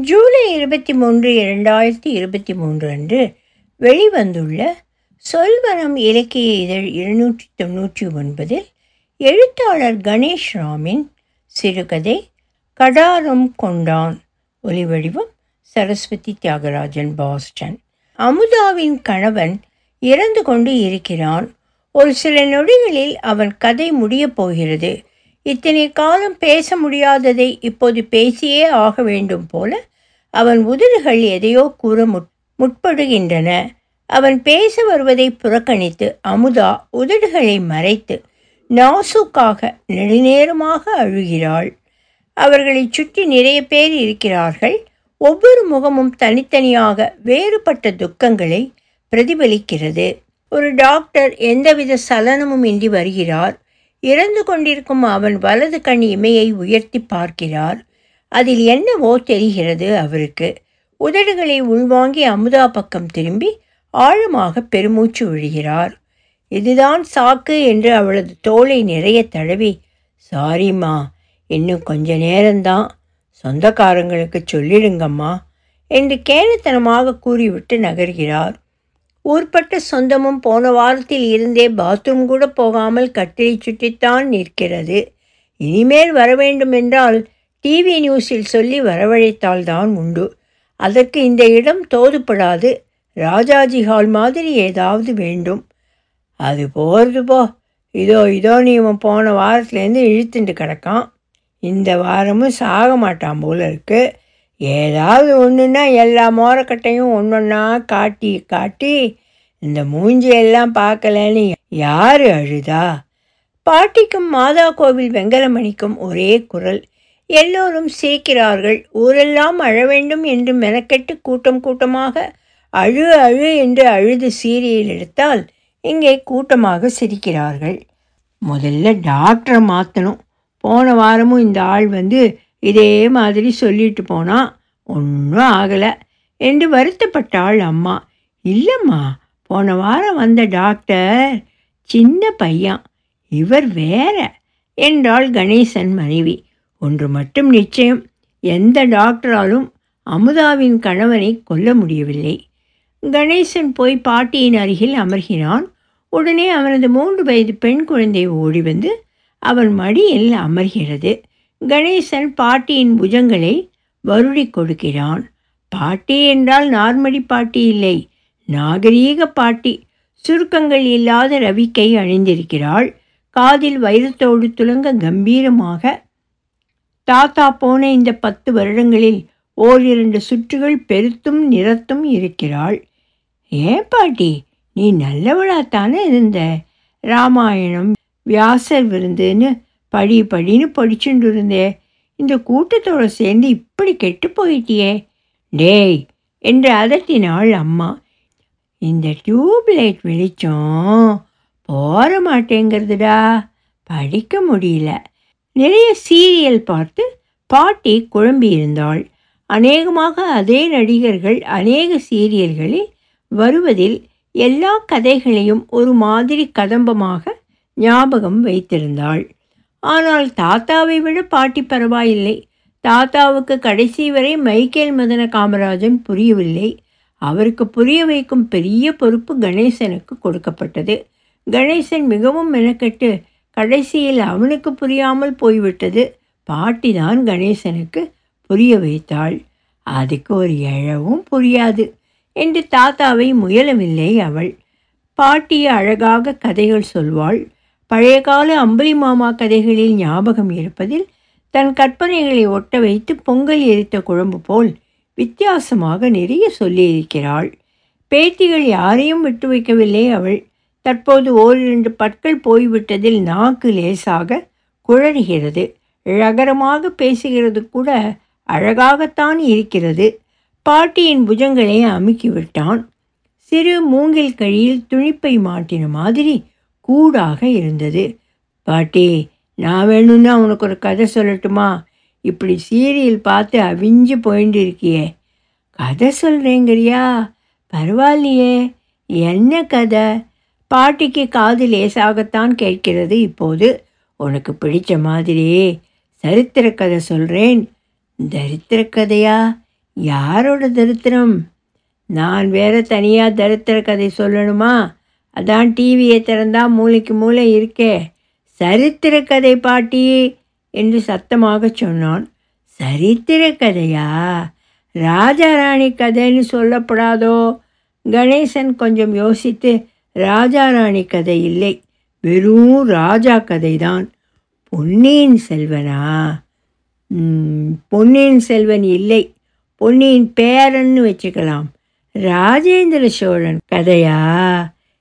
ஜூலை இருபத்தி மூன்று இரண்டாயிரத்தி இருபத்தி மூன்று அன்று வெளிவந்துள்ள சொல்வனம் இலக்கிய இதழ் இருநூற்றி தொண்ணூற்றி ஒன்பதில் எழுத்தாளர் கணேஷ் ராமின் சிறுகதை கடாரம் கொண்டான் ஒலிவடிவம் சரஸ்வதி தியாகராஜன் பாஸ்டன். அமுதாவின் கணவன் இறந்து கொண்டு இருக்கிறான். ஒரு சில நொடிகளில் அவன் கதை முடியப் போகிறது. இத்தனை காலம் பேச முடியாததை இப்போது பேசியே ஆக வேண்டும் போல அவன் உதடுகள் எதையோ கூற முற் முற்படுகின்றன. அவன் பேச வருவதை புறக்கணித்து அமுதா உதடுகளை மறைத்து நாசுக்காக நெடுநேரமாக அழுகிறாள். அவர்களை சுற்றி நிறைய பேர் இருக்கிறார்கள். ஒவ்வொரு முகமும் தனித்தனியாக வேறுபட்ட துக்கங்களை பிரதிபலிக்கிறது. ஒரு டாக்டர் எந்தவித சலனமும் இன்றி வருகிறார். இறந்து கொண்டிருக்கும் அவன் வலது கண் இமையை உயர்த்தி பார்க்கிறார். அதில் என்னவோ தெரிகிறது அவருக்கு. உதடுகளை உள்வாங்கி அமுதா பக்கம் திரும்பி ஆழமாக பெருமூச்சு விழுகிறார் இதுதான் சாக்கு என்று அவளது தோலை நிறைய தடவி சாரிம்மா இன்னும் கொஞ்ச நேரம்தான். சொந்தக்காரங்களுக்கு சொல்லிடுங்கம்மா என்று கேலத்தனமாக கூறிவிட்டு நகர்கிறார். ஊர்பட்ட சொந்தமும் போன வாரத்தில் இருந்தே பாத்ரூம் கூட போகாமல் கட்டிலை சுற்றித்தான் நிற்கிறது. இனிமேல் வர வேண்டுமென்றால் என்றால் டிவி நியூஸில் சொல்லி வரவழைத்தால்தான் உண்டு. அதற்கு இந்த இடம் தோதுப்படாது. ராஜாஜி ஹால் மாதிரி ஏதாவது வேண்டும். அது போகிறது போ. இதோ இதோ நீ இவன் போன வாரத்துலேருந்து இழுத்துட்டு கிடக்கான். இந்த வாரமும் சாக மாட்டான் போல இருக்கு. ஏதாவது ஒன்றுன்னா எல்லா மோரக்கட்டையும் ஒன்றொன்னா காட்டி காட்டி இந்த மூஞ்சியெல்லாம் பார்க்கலன்னு யார் அழுதா? பாட்டிக்கும் மாதா கோவில் வெங்கலமணிக்கும் ஒரே குரல். எல்லோரும் சிரிக்கிறார்கள். ஊரெல்லாம் அழ வேண்டும் என்று மெனக்கெட்டு கூட்டம் கூட்டமாக அழு அழு என்று அழுது சீரியல் எடுத்தால் இங்கே கூட்டமாக சிரிக்கிறார்கள். முதல்ல டாக்டரை மாற்றணும் போன வாரமும் இந்த ஆள் வந்து இதே மாதிரி சொல்லிட்டு போனால் ஒன்றும் ஆகலை என்று வருத்தப்பட்டாள் அம்மா. இல்லைம்மா போன வாரம் வந்த டாக்டர் சின்ன பையன் இவர் வேற என்றாள் கணேசன் மனைவி. ஒன்று மட்டும் நிச்சயம். எந்த டாக்டராலும் அமுதாவின் கணவனை கொல்ல முடியவில்லை. கணேசன் போய் பாட்டியின் அருகில் அமர்கிறான். உடனே அவனது மூன்று வயது பெண் குழந்தை ஓடி வந்து அவன் மடியில் அமர்கிறது. கணேசன் பாட்டியின் புஜங்களை வருடி கொடுக்கிறான். பாட்டி என்றால் நார்மடி பாட்டி இல்லை. நாகரீக பாட்டி. சுருக்கங்கள் இல்லாத ரவிக்கை அணிந்திருக்கிறாள். காதில் வைரத்தோடு துலங்க கம்பீரமாக தாத்தா போன இந்த பத்து வருடங்களில் ஓரிரண்டு சுற்றுகள் பெருத்தும் நிறத்தும் இருக்கிறாள். ஏன் பாட்டி? நீ நல்லவளாத்தானே இருந்த? ராமாயணம் வியாசர் விருந்துன்னு படி படின்னு படிச்சுட்டு இருந்தே இந்த கூட்டத்தோட சேர்ந்து இப்படி கெட்டு போயிட்டியே? டேய் என்று அதட்டினாள் அம்மா. இந்த டியூப்லைட் வெளிச்சம் போற மாட்டேங்கிறதுடா படிக்க முடியல. நிறைய சீரியல் பார்த்து பாட்டி குழம்பியிருந்தாள். அநேகமாக அதே நடிகர்கள் அநேக சீரியல்களில் வருவதில் எல்லா கதைகளையும் ஒரு மாதிரி கதம்பமாக ஞாபகம் வைத்திருந்தாள். ஆனால் தாத்தாவை விட பாட்டி பரவாயில்லை. தாத்தாவுக்கு கடைசி வரை மைக்கேல் மதன காமராஜன் புரியவில்லை. அவருக்கு புரிய வைக்கும் பெரிய பொறுப்பு கணேசனுக்கு கொடுக்கப்பட்டது. கணேசன் மிகவும் மெனக்கெட்டு கடைசியில் அவனுக்கு புரியாமல் போய்விட்டது. பாட்டி தான் கணேசனுக்கு புரிய வைத்தாள். அதுக்கு ஒரு எழவும் புரியாது என்று தாத்தாவை முயலவில்லை அவள். பாட்டி அழகாக கதைகள் சொல்வாள். பழைய கால அம்பலி மாமா கதைகளில் ஞாபகம் இருப்பதில் தன் கற்பனைகளை ஒட்ட வைத்து பொங்கல் எரித்த குழம்பு போல் வித்தியாசமாக நிறைய சொல்லியிருக்கிறாள். பேத்திகள் யாரையும் விட்டு வைக்கவில்லை அவள். தற்போது ஓரிரண்டு பற்கள் போய்விட்டதில் நாக்கு லேசாக குழறுகிறது. ழகரமாக பேசுகிறது கூட அழகாகத்தான் இருக்கிறது. பாட்டியின் புஜங்களை அமுக்கிவிட்டான். சிறு மூங்கில் கழியில் துணிப்பை மாட்டின மாதிரி கூடாக இருந்தது. பாட்டி நான் வேணும்னா உனக்கு ஒரு கதை சொல்லட்டுமா? இப்படி சீரியல் பார்த்து அவிஞ்சு போயிட்டு இருக்கியே கதை சொல்கிறேங்கிறியா பரவாயில்லையே. என்ன கதை? பாட்டிக்கு காது லேசாகத்தான் கேட்கிறது. இப்போது உனக்கு பிடிச்ச மாதிரியே சரித்திர கதை சொல்கிறேன் தரித்திர கதையா? யாரோட தரித்திரம்? நான் வேற தனியாக தரித்திர கதை சொல்லணுமா? அதான் டிவியை திறந்தா மூளைக்கு மூளை இருக்கே. சரித்திர கதை பாட்டி! என்று சத்தமாக சொன்னான். சரித்திர கதையா? ராஜாராணி கதைன்னு சொல்லப்படாதோ? கணேசன் கொஞ்சம் யோசித்து ராஜாராணி கதை இல்லை. வெறும் ராஜா கதைதான். பொன்னியின் செல்வனா? பொன்னியின் செல்வன் இல்லை. பொன்னியின் பேரன்னு வச்சுக்கலாம். ராஜேந்திர சோழன் கதையா?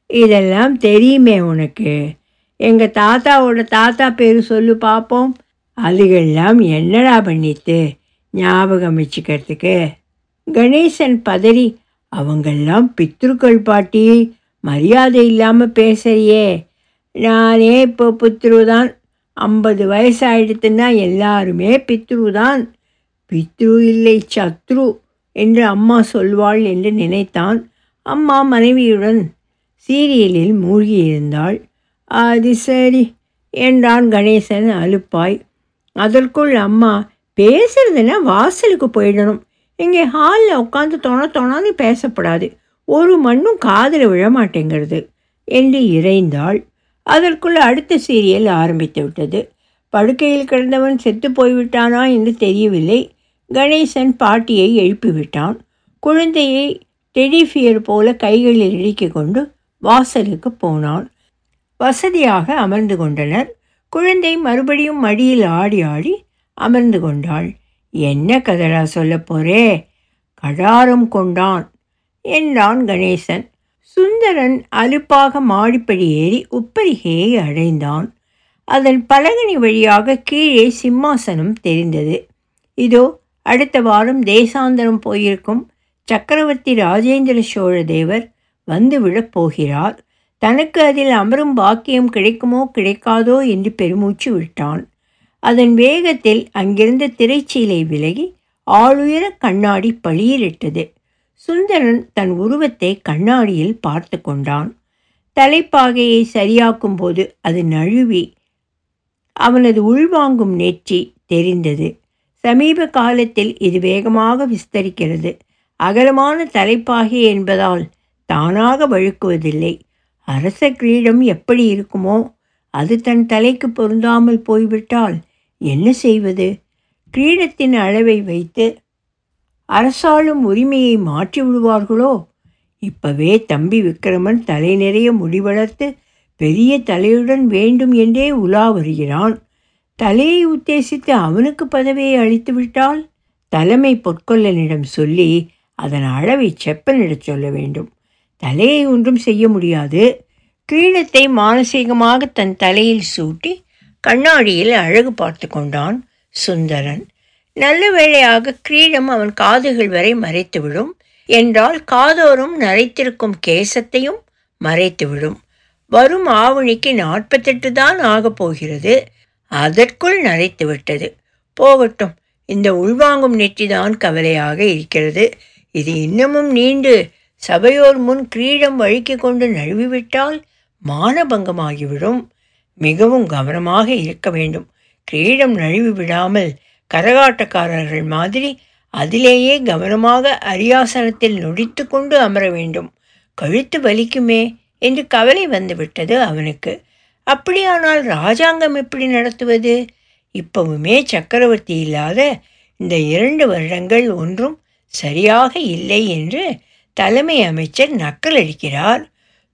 இதெல்லாம் தெரியுமே உனக்கு. எங்கள் தாத்தாவோட தாத்தா பேர் சொல்லு பார்ப்போம் அதுகெல்லாம் என்னடா பண்ணித்து? ஞாபகம் வச்சுக்கிறதுக்கு. கணேசன் பதறி அவங்கெல்லாம் பித்ருக்கள் பாட்டி. மரியாதை இல்லாமல் பேசுறியே. நானே இப்போ பித்ரு தான் ஐம்பது வயசாயிடுத்துன்னா எல்லாருமே பித்ரு தான் பித்ரு இல்லை சத்ரு என்று அம்மா சொல்வாள் என்று நினைத்தான். அம்மா மனைவியுடன் சீரியலில் மூழ்கியிருந்தாள். அது சரி என்றான் கணேசன் அலுப்பாய். அதற்குள் அம்மா பேசுறதுன்னா வாசலுக்கு போயிடணும். இங்கே ஹாலில் உட்காந்து தொண தொணான்னு பேசப்படாது. ஒரு மண்ணும் காதில் விழ மாட்டேங்கிறது என்று இறைந்தாள். அதற்குள் அடுத்த சீரியல் ஆரம்பித்து விட்டது. படுக்கையில் கிடந்தவன் செத்து போய்விட்டானா என்று தெரியவில்லை. கணேசன் பாட்டியை எழுப்பிவிட்டான். குழந்தையை டெடிஃபியர் போல கைகளில் இடுக்கி கொண்டு வாசலுக்கு போனான். வசதியாக அமர்ந்து கொண்டனர். குழந்தை மறுபடியும் மடியில் ஆடி ஆடி அமர்ந்து கொண்டாள். என்ன கதடா சொல்லப் போறே? கடாரம் கொண்டான். என்றான் கணேசன். சுந்தரன் அலுப்பாக மாடிப்படி ஏறி உப்பரிகையை அடைந்தான். அதன் பலகனி வழியாக கீழே சிம்மாசனம் தெரிந்தது. இதோ அடுத்த வாரம் தேசாந்தரம் போயிருக்கும் சக்கரவர்த்தி ராஜேந்திர சோழ தேவர் வந்துவிடப் போகிறார். தனக்கு அதில் அமரும் பாக்கியம் கிடைக்குமோ கிடைக்காதோ என்று பெருமூச்சு விட்டான். அதன் வேகத்தில் அங்கிருந்த திரைச்சீலை விலகி ஆளுயர கண்ணாடி பளியிலிட்டது. சுந்தரன் தன் உருவத்தை கண்ணாடியில் பார்த்து கொண்டான். தலைப்பாகையை சரியாக்கும் போது அது நழுவி அவனது உள்வாங்கும் நெற்றி தெரிந்தது. சமீப காலத்தில் இது வேகமாக விஸ்தரிக்கிறது. அகலமான தலைப்பாகை என்பதால் தானாக வழுக்குவதில்லை. அரச கிரீடம் எப்படி இருக்குமோ அது தன் தலைக்கு பொருந்தாமல் போய்விட்டால் என்ன செய்வது? கிரீடத்தின் அளவை வைத்து அரசாளும் உரிமையை மாற்றி விடுவார்களோ? இப்பவே தம்பி விக்கிரமன் தலை நிறைய முடி வளர்த்து பெரிய தலையுடன் வேண்டும் என்றே உலா வருகிறான். தலையை உத்தேசித்து அவனுக்கு பதவியை அளித்து விட்டால்? தலைமை பொற்கொல்லனிடம் சொல்லி அதன் அளவை செப்பனிடச் சொல்ல வேண்டும். தலையை ஒன்றும் செய்ய முடியாது. கிரீடத்தை மானசீகமாக தன் தலையில் சூட்டி கண்ணாடியில் அழகு பார்த்து கொண்டான் சுந்தரன். நல்ல வேளையாக கிரீடம் அவன் காதுகள் வரை மறைத்துவிடும். என்றால் காதோறும் நரைத்திருக்கும் கேசத்தையும் மறைத்துவிடும். வரும் ஆவணிக்கு நாற்பத்தெட்டு தான் ஆகப் போகிறது. அதற்குள் நரைத்து விட்டது போகட்டும் இந்த உள்வாங்கும் நெற்றிதான் கவலையாக இருக்கிறது. இது இன்னமும் நீண்டு. சபையோர் முன் கிரீடம் வழுக்கி கொண்டு நழுவிவிட்டால் மானபங்கமாகிவிடும். மிகவும் கவனமாக இருக்க வேண்டும். கிரீடம் நழுவி விடாமல் கரகாட்டக்காரர்கள் மாதிரி அதிலேயே கவனமாக அரியாசனத்தில் நொடித்து கொண்டு அமர வேண்டும். கழுத்து வலிக்குமே என்று கவலை வந்துவிட்டது அவனுக்கு. அப்படியானால் ராஜாங்கம் எப்படி நடத்துவது? இப்பவுமே சக்கரவர்த்தி இல்லாத இந்த இரண்டு வருடங்கள் ஒன்றும் சரியாக இல்லை என்று தலைமை அமைச்சர் நக்கலடிக்கிறார்.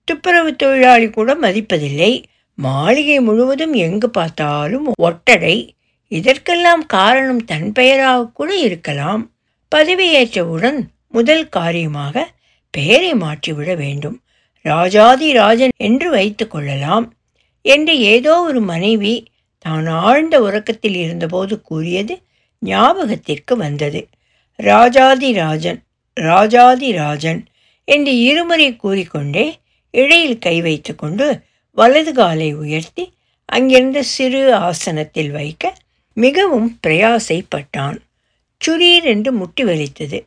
துப்புரவு தொழிலாளி கூட மதிப்பதில்லை. மாளிகை முழுவதும் எங்கு பார்த்தாலும் ஒட்டடை. இதற்கெல்லாம் காரணம் தன் பெயராக கூட இருக்கலாம். பதவியேற்றவுடன் முதல் காரியமாக பெயரை மாற்றிவிட வேண்டும். ராஜாதி ராஜன் என்று வைத்து கொள்ளலாம். என்று ஏதோ ஒரு மனைவி தான் ஆழ்ந்த உறக்கத்தில் இருந்தபோது கூறியது ஞாபகத்திற்கு வந்தது. ராஜாதி ராஜன் ராஜாதி ராஜன் என்று இருமுறை கூறிக்கொண்டே இடையில் கை வைத்துக்கொண்டு வலது காலை உயர்த்தி அங்கிருந்த சிறு ஆசனத்தில் வைக்க மிகவும் பிரயாசைப்பட்டான். சுரீர் என்று முட்டி வலித்தது.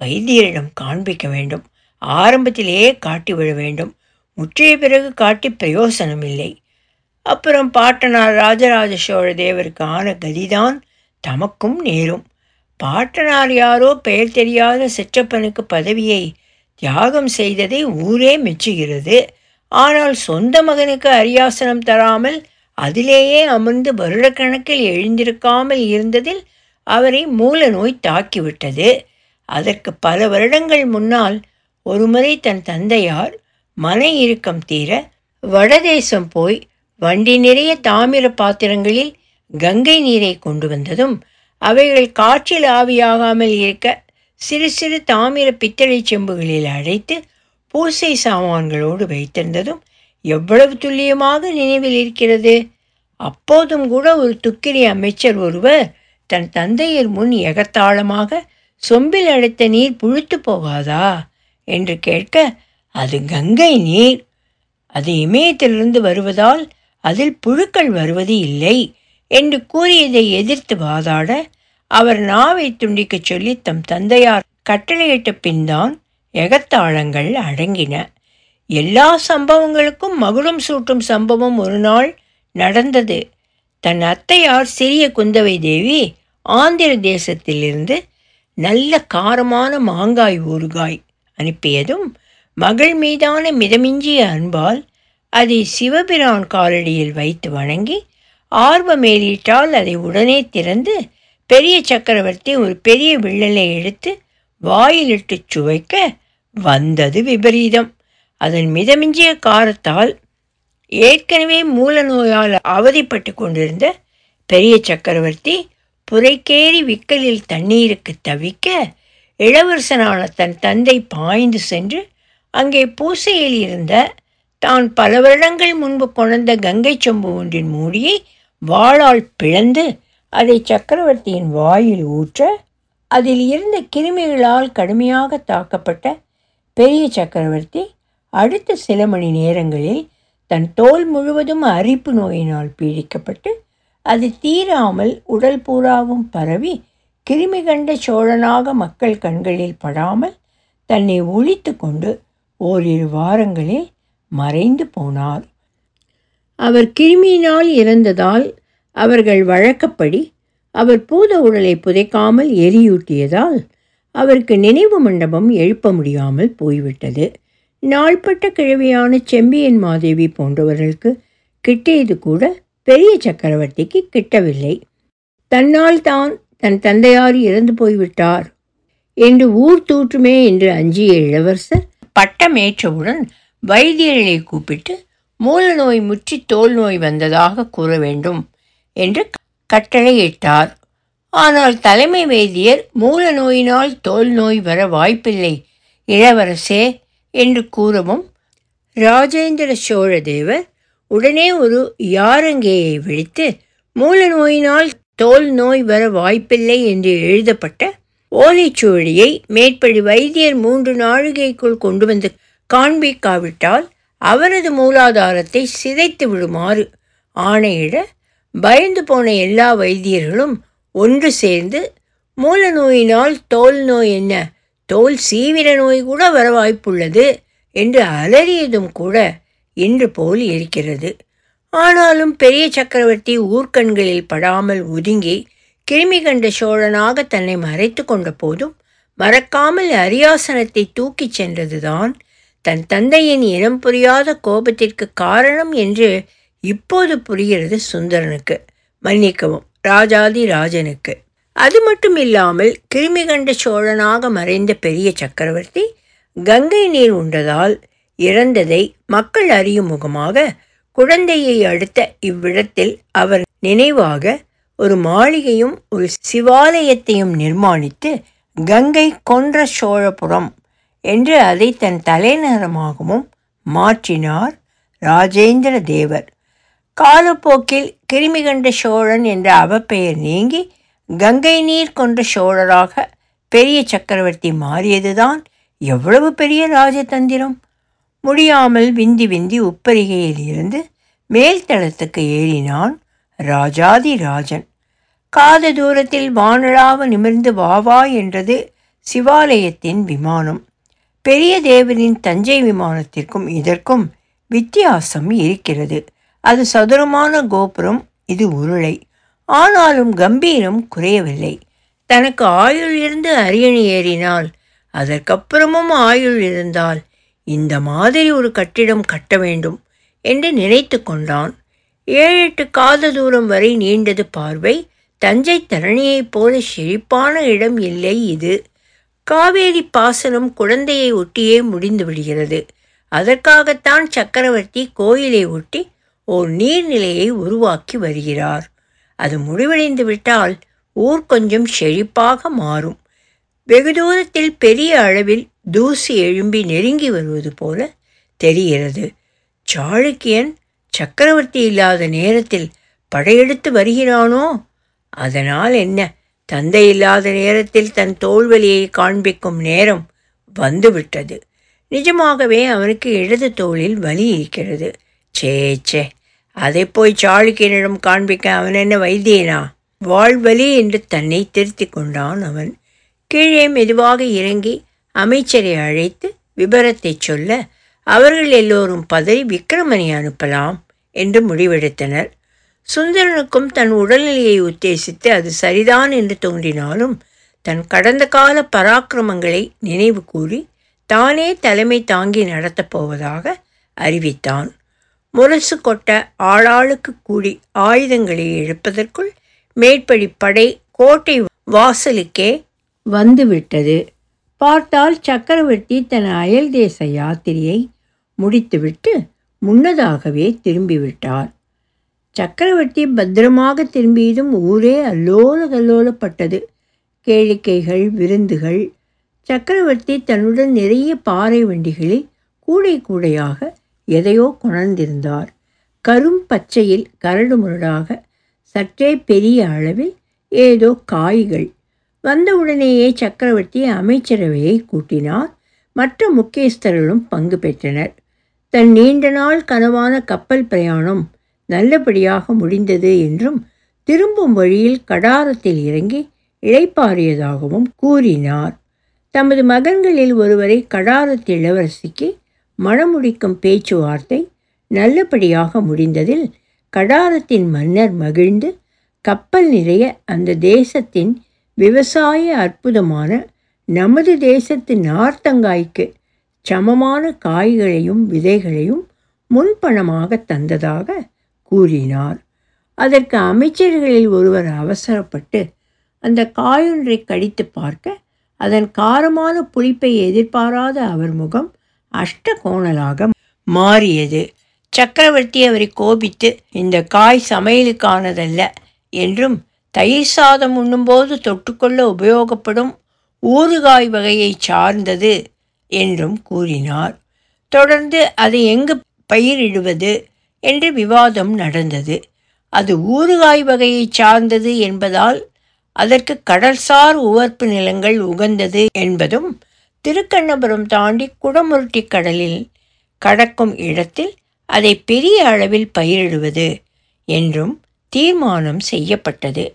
வைத்தியரிடம் காண்பிக்க வேண்டும். ஆரம்பத்திலேயே காட்டி விட வேண்டும். முற்றிய பிறகு காட்டி பிரயோசனம் இல்லை. அப்புறம் பாட்டனார் ராஜராஜ சோழ தேவருக்கு ஆன கதிதான் தமக்கும் நேரும். பாட்டனார் யாரோ பெயர் தெரியாத சிற்றப்பனுக்கு பதவியை தியாகம் செய்ததை ஊரே மெச்சுகிறது. ஆனால் சொந்த மகனுக்கு அரியாசனம் தராமல் அதிலேயே அமர்ந்து வருடக்கணக்கில் எழுந்திருக்காமல் இருந்ததில் அவரை மூல நோய் தாக்கிவிட்டது. அதற்கு பல வருடங்கள் முன்னால் ஒருமுறை தன் தந்தையார் மன இறுக்கம் தீர வடதேசம் போய் வண்டி நிறைய தாமிர பாத்திரங்களில் கங்கை நீரை கொண்டு வந்ததும் அவைகள் காற்றில் ஆவியாகாமல் இருக்க சிறு சிறு தாமிர பித்தளை செம்புகளில் அடைத்து பூசை சாமான்களோடு வைத்திருந்ததும் எவ்வளவு துல்லியமாக நினைவில் இருக்கிறது? அப்போதும் கூட ஒரு துக்கிரி அமைச்சர் ஒருவர் தன் தந்தையர் முன் எகத்தாளமாக சொம்பில் அடைத்த நீர் புழுத்து போகாதா? என்று கேட்க அது கங்கை நீர். அது இமயத்திலிருந்து வருவதால் அதில் புழுக்கள் வருவது இல்லை என்று கூறியதை எதிர்த்து வாதாட அவர் நாவை துண்டிக்கச் சொல்லி தம் தந்தையார் கட்டளையிட்ட பின்தான் எகத்தாளங்கள் அடங்கின. எல்லா சம்பவங்களுக்கும் மகுடம் சூட்டும் சம்பவம் ஒரு நாள் நடந்தது. தன் அத்தையார் சிறிய குந்தவை தேவி ஆந்திர தேசத்திலிருந்து நல்ல காரமான மாங்காய் ஊறுகாய் அனுப்பியதும் மகள் மீதான மிதமிஞ்சிய அன்பால் அதை சிவபிரான் காலடியில் வைத்து வணங்கி ஆர்வமேலிட்டால் அதை உடனே திறந்து பெரிய சக்கரவர்த்தி ஒரு பெரிய வில்லலை எடுத்து வாயிலிட்டு சுவைக்க வந்தது விபரீதம். அதன் மிதமிஞ்சிய காரத்தால் ஏற்கனவே மூல நோயால் அவதிப்பட்டு கொண்டிருந்த பெரிய சக்கரவர்த்தி புரைக்கேறி விக்கலில் தண்ணீருக்கு தவிக்க இளவரசனான தன் தந்தை பாய்ந்து சென்று அங்கே பூசையில் இருந்த தான் பல வருடங்கள் முன்பு கொண்ட கங்கை சொம்பு ஒன்றின் மூடியை வாளால் பிளந்து அதை சக்கரவர்த்தியின் வாயில் ஊற்ற அதில் இருந்த கிருமிகளால் கடுமையாக தாக்கப்பட்ட பெரிய சக்கரவர்த்தி அடுத்த சில மணி நேரங்களில் தன் தோல் முழுவதும் அரிப்பு நோயினால் பீடிக்கப்பட்டு அது தீராமல் உடல் பூராவும் பரவி கிருமி கண்ட சோழனாக மக்கள் கண்களில் படாமல் தன்னை ஒழித்து கொண்டு ஓரிரு வாரங்களில் மறைந்து போனார். அவர் கிருமியினால் இறந்ததால் அவர்கள் வழக்கப்படி அவர் பூத உடலை புதைக்காமல் எரியூட்டியதால் அவருக்கு நினைவு மண்டபம் எழுப்ப முடியாமல் போய்விட்டது. நாள்பட்ட கிழவியான செம்பியன் மாதேவி போன்றவர்களுக்கு கிட்டியது கூட பெரிய சக்கரவர்த்திக்கு கிட்டவில்லை. தன்னால் தான் தன் தந்தையார் இறந்து போய்விட்டார் என்று ஊர் தூற்றுமே என்று அஞ்சிய இளவரசர் பட்டமேற்றவுடன் வைத்தியர்களை கூப்பிட்டு மூல நோய் முற்றி தோல் நோய் வந்ததாக கூற வேண்டும் என்று கட்டளையிட்டார் ஆனால் தலைமை வைத்தியர் மூல நோயினால் தோல் நோய் வர வாய்ப்பில்லை. இளவரசே என்று கூறவும் ராஜேந்திர சோழ தேவர் உடனே ஒரு யாரங்கேயை விழித்து மூல நோயினால் தோல் நோய் வர வாய்ப்பில்லை என்று எழுதப்பட்ட ஓலைச்சுவடியை மேற்படி வைத்தியர் மூன்று நாழிகைக்குள் கொண்டு வந்து காண்பிக்காவிட்டால் அவரது மூலாதாரத்தை சிதைத்து விடுமாறு ஆணையிட பயந்து போன எல்லா வைத்தியர்களும் ஒன்று சேர்ந்து மூல நோயினால் தோல் நோய் என்ன? தோல் சீவிர நோய் கூட வர வாய்ப்புள்ளது என்று அலறியதும் கூட இன்று போல் இருக்கிறது. ஆனாலும் பெரிய சக்கரவர்த்தி ஊர்க்கண்களில் படாமல் ஒதுங்கி கிருமி கண்ட சோழனாக தன்னை மறைத்து கொண்ட போதும் மறக்காமல் அரியாசனத்தை தூக்கிச் சென்றதுதான் தன் தந்தையின் இனம் புரியாத கோபத்திற்கு காரணம் என்று இப்போது புரிகிறது சுந்தரனுக்கு மன்னிக்கவும் ராஜாதி ராஜனுக்கு. அது மட்டும் இல்லாமல் கிருமி கண்ட சோழனாக மறைந்த பெரிய சக்கரவர்த்தி கங்கை நீர் உண்டதால் இறந்ததை மக்கள் அறியும் முகமாக குழந்தையை அடுத்த இவ்விடத்தில் அவர் நினைவாக ஒரு மாளிகையும் ஒரு சிவாலயத்தையும் நிர்மாணித்து கங்கை கொன்ற சோழபுரம் என்று அதை தன் தலைநகரமாகவும் மாற்றினார் ராஜேந்திர தேவர். காலப்போக்கில் கிருமிகண்ட சோழன் என்ற அவப்பெயர் நீங்கி கங்கை நீர் கொண்ட சோழராக பெரிய சக்கரவர்த்தி மாறியதுதான் எவ்வளவு பெரிய ராஜதந்திரம்? முடியாமல் விந்தி விந்தி உப்பரிகையில் இருந்து மேல்தளத்துக்கு ஏறினான் ராஜாதி ராஜன். காத தூரத்தில் வானழாவ நிமிர்ந்து வாவா என்றது சிவாலயத்தின் விமானம். பெரிய தேவரின் தஞ்சை விமானத்திற்கும் இதற்கும் வித்தியாசம் இருக்கிறது. அது சதுரமான கோபுரம் இது உருளை. ஆனாலும் கம்பீரம் குறையவில்லை. தனக்கு ஆயுள் இருந்து அரியணை ஏறினால் அதற்கப்புறமும் ஆயுள் இருந்தால் இந்த மாதிரி ஒரு கட்டிடம் கட்ட வேண்டும் என்று நினைத்து கொண்டான். ஏழு எட்டு காத தூரம் வரை நீண்டது பார்வை தஞ்சை தரணியைப் போல செழிப்பான இடம் இல்லை இது. காவேரி பாசனம் குழந்தையை ஒட்டியே முடிந்து விடுகிறது. அதற்காகத்தான் சக்கரவர்த்தி கோயிலை ஒட்டி ஓர் நீர்நிலையை உருவாக்கி வருகிறார். அது முடிவடைந்து விட்டால் ஊர் கொஞ்சம் செழிப்பாக மாறும். வெகு தூரத்தில் பெரிய அளவில் தூசி எழும்பி நெருங்கி வருவது போல தெரிகிறது. சாளுக்கியன் சக்கரவர்த்தி இல்லாத நேரத்தில் படையெடுத்து வருகிறானோ? அதனால் என்ன? தந்தை இல்லாத நேரத்தில் தன் தோல்வலியை காண்பிக்கும் நேரம் வந்துவிட்டது. நிஜமாகவே அவனுக்கு இடது தோளில் வலி இருக்கிறது. சே சே அதை போய் சாளுக்கியனிடம் காண்பிக்க அவன் என்ன வைத்தியனா? வாழ்வலி என்று தன்னை திருத்தி கொண்டான் அவன். கீழே மெதுவாக இறங்கி அமைச்சரை அழைத்து விபரத்தை சொல்ல அவர்கள் எல்லோரும் பதறி விக்ரமனை அனுப்பலாம் என்று முடிவெடுத்தனர். சுந்தரனுக்கும் தன் உடல்நிலையை உத்தேசித்து அது சரிதான் என்று தோன்றினாலும் தன் கடந்த கால பராக்கிரமங்களை நினைவு கூறி தானே தலைமை தாங்கி நடத்தப் போவதாக அறிவித்தான். முரசு கொட்ட ஆளாளுக்கு கூடி ஆயுதங்களை இழுப்பதற்குள் மேற்படி படை கோட்டை வாசலுக்கே வந்துவிட்டது. பார்த்தால் சக்கரவர்த்தி தன் அயல் தேச யாத்திரையை முடித்துவிட்டு முன்னதாகவே திரும்பிவிட்டார். சக்கரவர்த்தி பத்திரமாக திரும்பியதும் ஊரே அல்லோல கல்லோலப்பட்டது. கேளிக்கைகள் விருந்துகள். சக்கரவர்த்தி தன்னுடன் நிறைய பாறை வண்டிகளில் கூடை கூடையாக எதையோ கொணர்ந்திருந்தார். கரும் பச்சையில் கரடு முரடாக சற்றே பெரிய அளவில் ஏதோ காய்கள். வந்தவுடனேயே சக்கரவர்த்தி அமைச்சரவையை கூட்டினார். மற்ற முக்கியஸ்தர்களும் பங்கு பெற்றனர். தன் நீண்ட நாள் கனவான கப்பல் பிரயாணம் நல்லபடியாக முடிந்தது என்றும் திரும்பும் வழியில் கடாரத்தில் இறங்கி இளைப்பாறியதாகவும் கூறினார். தமது மகன்களில் ஒருவரை கடாரத்து இளவரசிக்கு மணமுடிக்கும் பேச்சுவார்த்தை நல்லபடியாக முடிந்ததில் கடாரத்தின் மன்னர் மகிழ்ந்து கப்பல் நிறைய அந்த தேசத்தின் விவசாய அற்புதமான நமது தேசத்து நார்த்தங்காய்க்கு சமமான காய்களையும் விதைகளையும் முன்பணமாக தந்ததாக கூறினார். அதற்கு அமைச்சர்களில் ஒருவர் அவசரப்பட்டு அந்த காயொன்றை கடித்து பார்க்க அதன் காரமான புளிப்பை எதிர்பாராத அவர் முகம் அஷ்டகோணலாக மாறியது. சக்கரவர்த்தி அவரை கோபித்து இந்த காய் சமையலுக்கானதல்ல என்றும் தயிர் சாதம் உண்ணும்போது தொட்டுக்கொள்ள உபயோகப்படும் ஊறுகாய் வகையை சார்ந்தது என்றும் கூறினார். தொடர்ந்து அதை எங்கு பயிரிடுவது என்று விவாதம் நடந்தது. அது ஊறுகாய் வகையை சார்ந்தது என்பதால் அதற்கு கடல்சார் உவர்ப்பு நிலங்கள் உகந்தது என்பதும் திருக்கண்ணபுரம் தாண்டி குடமுருட்டி கடலில் கடக்கும் இடத்தில் அதை பெரிய அளவில் பயிரிடுவது என்றும் தீர்மானம் செய்யப்பட்டது.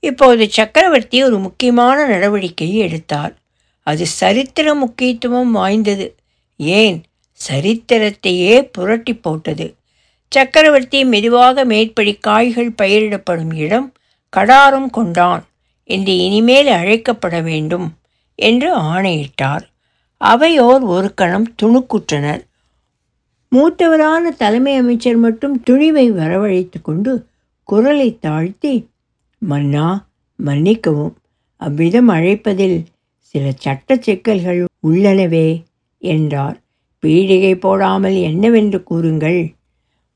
இப்போது சக்கரவர்த்தி ஒரு முக்கியமான நடவடிக்கையை எடுத்தார். அது சரித்திர முக்கியத்துவம் வாய்ந்தது. ஏன்? சரித்திரத்தையே புரட்டி போட்டது. சக்கரவர்த்தி மெதுவாக மேற்படி காய்கள் பயிரிடப்படும் இடம் கடாரம் கொண்டான் என்று இனிமேல் அழைக்கப்பட வேண்டும். என்று ஆணையிட்டார். அவையோர் ஒரு கணம் துணுக்குற்றனர். மூத்தவரான தலைமை அமைச்சர் மட்டும் துணிவை வரவழைத்து கொண்டு குரலை தாழ்த்தி மன்னா மன்னிக்கவும். அவ்விதம் அழைப்பதில் சில சட்ட சிக்கல்கள் உள்ளனவே என்றார். பீடிகை போடாமல் என்னவென்று கூறுங்கள்.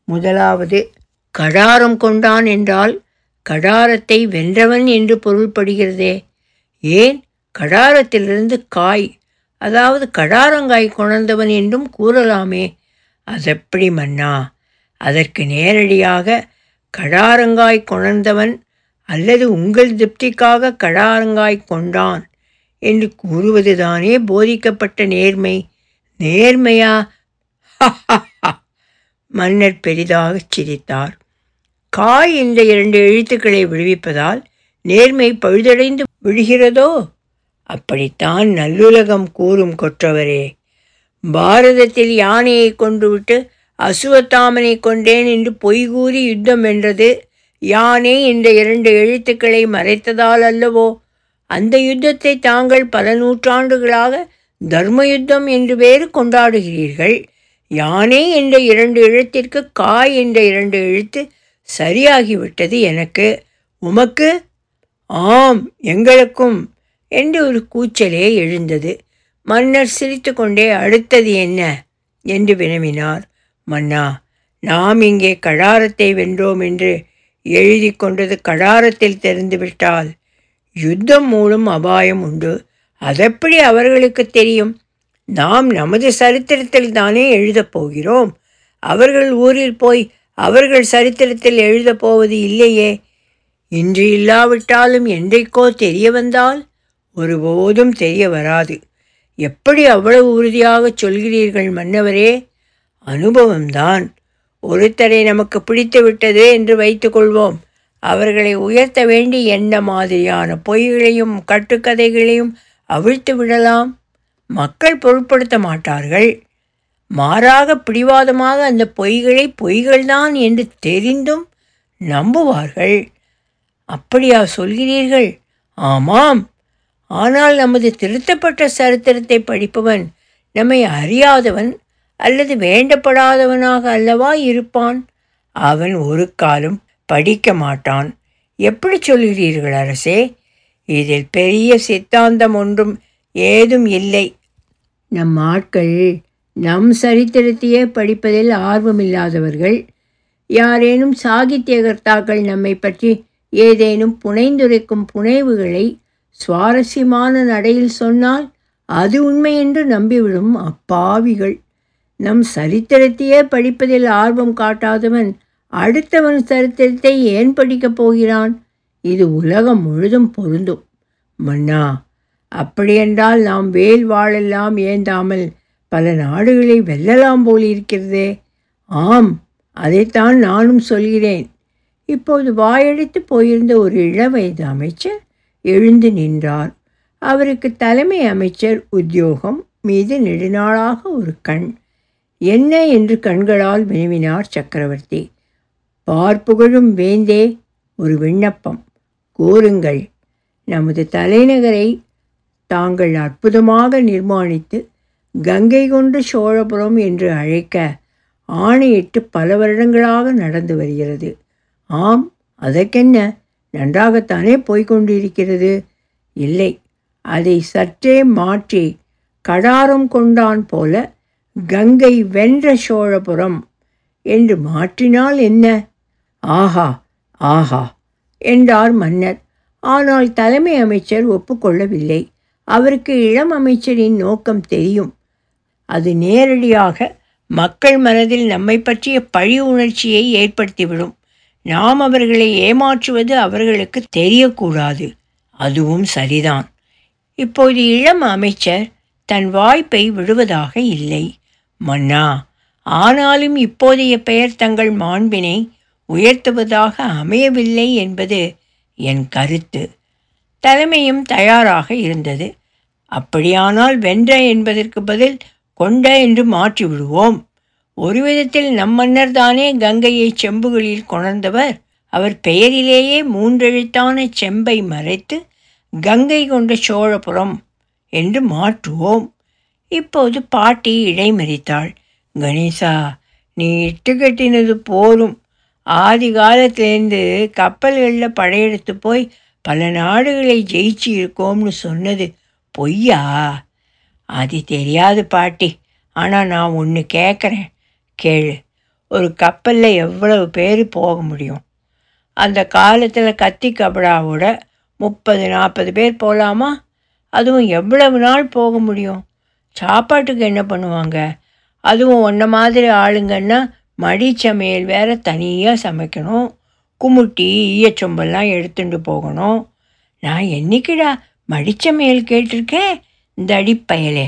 முதலாவது கடாரம் கொண்டான் என்றால் கடாரத்தை வென்றவன் என்று பொருள்படுகிறதே. ஏன் கடாரத்திலிருந்து காய் அதாவது கடாரங்காய் கொணர்ந்தவன் என்றும் கூறலாமே. அதெப்படி மன்னா? அதற்கு நேரடியாக கடாரங்காய் கொணர்ந்தவன் அல்லது உங்கள் திருப்திக்காக கடாரங்காய் கொண்டான் என்று கூறுவதுதானே போதிக்கப்பட்ட நேர்மை? நேர்மையா? மன்னர் பெரிதாகச் சிரித்தார். காய் இந்த இரண்டு எழுத்துக்களை விடுவிப்பதால் நேர்மை பழுதடைந்து விழுகிறதோ அப்படித்தான் நல்லுலகம் கூறும் கொற்றவரே. பாரதத்தில் யானையை கொண்டுவிட்டு அசுவத்தாமனை கொண்டேன் என்று பொய்கூறி யுத்தம் வென்றது. யானே இந்த இரண்டு எழுத்துக்களை மறைத்ததால் அல்லவோ? அந்த யுத்தத்தை தாங்கள் பல நூற்றாண்டுகளாக தர்ம யுத்தம் என்று வேறு கொண்டாடுகிறீர்கள். யானே என்ற இரண்டு எழுத்திற்கு காய் என்ற இரண்டு எழுத்து சரியாகிவிட்டது எனக்கு. உமக்கு? ஆம் எங்களுக்கும். என்று ஒரு கூச்சலே எழுந்தது. மன்னர் சிரித்து கொண்டே அடுத்தது என்ன? என்று வினவினார். மன்னா நாம் இங்கே கடாரத்தை வென்றோம் என்று எழுதி கொண்டது கடாரத்தில் தெரிந்துவிட்டால் யுத்தம் மூலம் அபாயம் உண்டு. அதெப்படி அவர்களுக்கு தெரியும்? நாம் நமது சரித்திரத்தில் தானே எழுதப் போகிறோம். அவர்கள் ஊரில் போய் அவர்கள் சரித்திரத்தில் எழுதப் போவது இல்லையே. இன்று இல்லாவிட்டாலும் என்றைக்கோ தெரிய வந்தால் ஒருபோதும் தெரிய வராது எப்படி அவ்வளவு உறுதியாக சொல்கிறீர்கள் மன்னவரே? அனுபவம்தான். ஒருத்தரை நமக்கு பிடித்து விட்டது என்று வைத்துக்கொள்வோம். அவர்களை உயர்த்த வேண்டி என்ன மாதிரியான பொய்களையும் கட்டுக்கதைகளையும் அவிழ்த்து விடலாம்? மக்கள் பொருட்படுத்த மாட்டார்கள். மாறாக பிடிவாதமாக அந்த பொய்களை பொய்கள்தான் என்று தெரிந்தும் நம்புவார்கள். அப்படியா சொல்கிறீர்கள்? ஆமாம். ஆனால் நமது திருத்தப்பட்ட சரித்திரத்தை படிப்பவன் நம்மை அறியாதவன் அல்லது வேண்டப்படாதவனாக அல்லவா இருப்பான்? அவன் ஒரு காலம் படிக்க மாட்டான். எப்படி சொல்கிறீர்கள் அரசே? இதில் பெரிய சித்தாந்தம் ஒன்றும் ஏதும் இல்லை. நம் ஆட்கள் நம் சரித்திரத்தையே படிப்பதில் ஆர்வமில்லாதவர்கள். யாரேனும் சாகித்ய கர்த்தாக்கள் நம்மை பற்றி ஏதேனும் புனைந்துரைக்கும் புனைவுகளை சுவாரஸ்யமான நடையில் சொன்னால் அது உண்மை என்று நம்பிவிடும் அப்பாவிகள். நம் சரித்திரத்தையே படிப்பதில் ஆர்வம் காட்டாதவன் அடுத்தவன் சரித்திரத்தை ஏன் படிக்கப் போகிறான்? இது உலகம் முழுதும் பொருந்தும். மன்னா அப்படியென்றால் நாம் வேல் வாழெல்லாம் ஏந்தாமல் பல நாடுகளை வெல்லலாம் போலிருக்கிறதே. ஆம் அதைத்தான் நானும் சொல்கிறேன். இப்போது வாயெடுத்து போயிருந்த ஒரு இளவயது அமைச்சர் எழுந்து நின்றார். அவருக்கு தலைமை அமைச்சர் உத்தியோகம் மீது நெடுநாளாக ஒரு கண். என்ன என்று கண்களால் வினவினார் சக்கரவர்த்தி. பார்ப்புகழும் வேந்தே ஒரு விண்ணப்பம். கூறுங்கள் நமது தலைநகரை தாங்கள் அற்புதமாக நிர்மாணித்து கங்கை கொண்டு சோழபுரம் என்று அழைக்க ஆணையிட்டு பல வருடங்களாக நடந்து வருகிறது. ஆம் அதற்கென்ன? நன்றாகத்தானே போய்கொண்டிருக்கிறது? இல்லை. அதை சற்றே மாற்றி கடாரம் கொண்டான் போல கங்கை வென்ற சோழபுரம் என்று மாற்றினால் என்ன? ஆஹா ஆஹா என்றார் மன்னர். ஆனால் தலைமை அமைச்சர் ஒப்புக்கொள்ளவில்லை. அவருக்கு இளம் அமைச்சரின் நோக்கம் தெரியும். அது நேரடியாக மக்கள் மனதில் நம்மை பற்றிய பழி உணர்ச்சியை ஏற்படுத்திவிடும். நாம் அவர்களை ஏமாற்றுவது அவர்களுக்கு தெரியக்கூடாது. அதுவும் சரிதான். இப்போது இளம் அமைச்சர் தன் வாய்ப்பை விடுவதாக இல்லை. மன்னா ஆனாலும் இப்போதைய பெயர் தங்கள் மாண்பினை உயர்த்துவதாக அமையவில்லை என்பது என் கருத்து. தலைமையும் தயாராக இருந்தது. அப்படியானால் வென்ற என்பதற்கு பதில் கொண்ட என்று மாற்றிவிடுவோம். ஒரு விதத்தில் நம்மன்னர் தானே கங்கையை செம்புகளில் கொணர்ந்தவர். அவர் பெயரிலேயே மூன்றெழுத்தான செம்பை மறைத்து கங்கை கொண்ட சோழபுரம் என்று மாற்றுவோம். இப்போது பாட்டி இடைமறித்தாள். கணேசா நீ இட்டு கட்டினது போரும் ஆதி காலத்திலேருந்து கப்பல்களில் படையெடுத்து போய் பல நாடுகளை ஜெயிச்சு இருக்கோம்னு சொன்னது பொய்யா? அது தெரியாது பாட்டி. ஆனால் நான் ஒன்று கேட்குறேன் கேளு. ஒரு கப்பலில் எவ்வளவு பேர் போக முடியும்? அந்த காலத்தில் கத்தி கபடாவோட முப்பது நாற்பது பேர் போகலாமா அதுவும் எவ்வளவு நாள் போக முடியும்? சாப்பாட்டுக்கு என்ன பண்ணுவாங்க? அதுவும் ஒன்றை மாதிரி ஆளுங்கன்னா மடி சமையல் வேற தனியாக சமைக்கணும். குமுட்டி ஈயச்சொம்பெல்லாம் எடுத்துட்டு போகணும். நான் என்னைக்குடா மடிச்சமையல் கேட்டிருக்கேன்? தடிப்பயலே.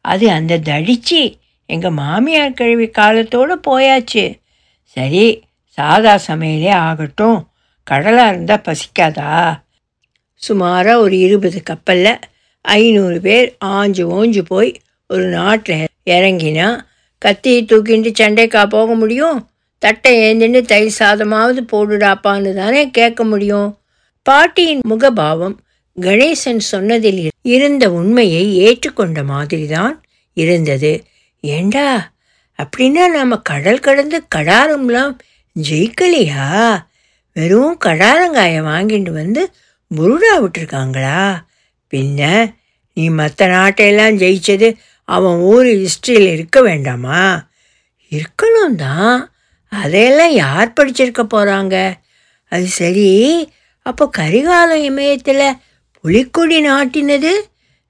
அது அந்த தடிச்சு எங்கள் மாமியார் கழுவி காலத்தோடு போயாச்சு. சரி சாதா சமையலே ஆகட்டும். கடலாக இருந்தால் பசிக்காதா? சுமாராக ஒரு இருபது கப்பலில் ஐநூறு பேர் ஆஞ்சு ஓஞ்சு போய் ஒரு நாட்டில் இறங்கினா கத்தியை தூக்கிட்டு சண்டைக்கா போக முடியும்? தட்டை ஏந்தின்னு தயிர் சாதமாவது போடுடாப்பான்னு தானே கேட்க முடியும்? பாட்டியின் முகபாவம் கணேசன் சொன்னதில் இருந்த உண்மையை ஏற்றுக்கொண்ட மாதிரிதான் இருந்தது. ஏண்டா? அப்படின்னா நம்ம கடல் கடந்து கடாரம்லாம் ஜெயிக்கலையா? வெறும் கடாரங்காயை வாங்கிட்டு வந்து புருடா விட்டுருக்காங்களா? பின்ன நீ மற்ற நாட்டையெல்லாம் ஜெயிச்சது அவன் ஊர் ஹிஸ்ட்ரியில் இருக்க வேண்டாமா? இருக்கணும் தான் அதையெல்லாம் யார் படிச்சிருக்க போகிறாங்க அது சரி அப்போ கரிகாலம் இமயத்தில் புலிக்கொடி நாட்டினது?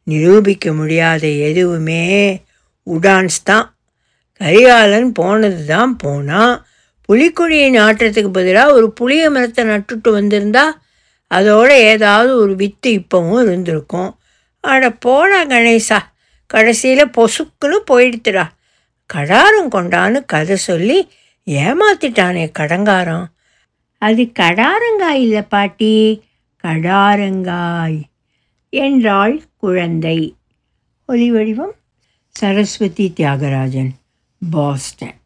நிரூபிக்க முடியாத எதுவுமே. உடான்ஸ் தான் கரிகாலன் போனது தான் போனான் புலிக்கொடியை நாட்டுறதுக்கு பதிலாக ஒரு புளிய மரத்தை நட்டுட்டு வந்திருந்தா அதோட ஏதாவது ஒரு வித்து இப்போவும் இருந்திருக்கும். அட போடா கணேசா கடைசியில் பொசுக்குன்னு போயிடுத்துடா. கடாரம் கொண்டான்னு கதை சொல்லி ஏமாத்திட்டானே கடங்காரம். அது கடாரங்காய் இல்லை பாட்டி கடாரங்காய். என்றாள் குழந்தை. ஒலி வடிவம் சரஸ்வதி தியாகராஜன் பாஸ்டன்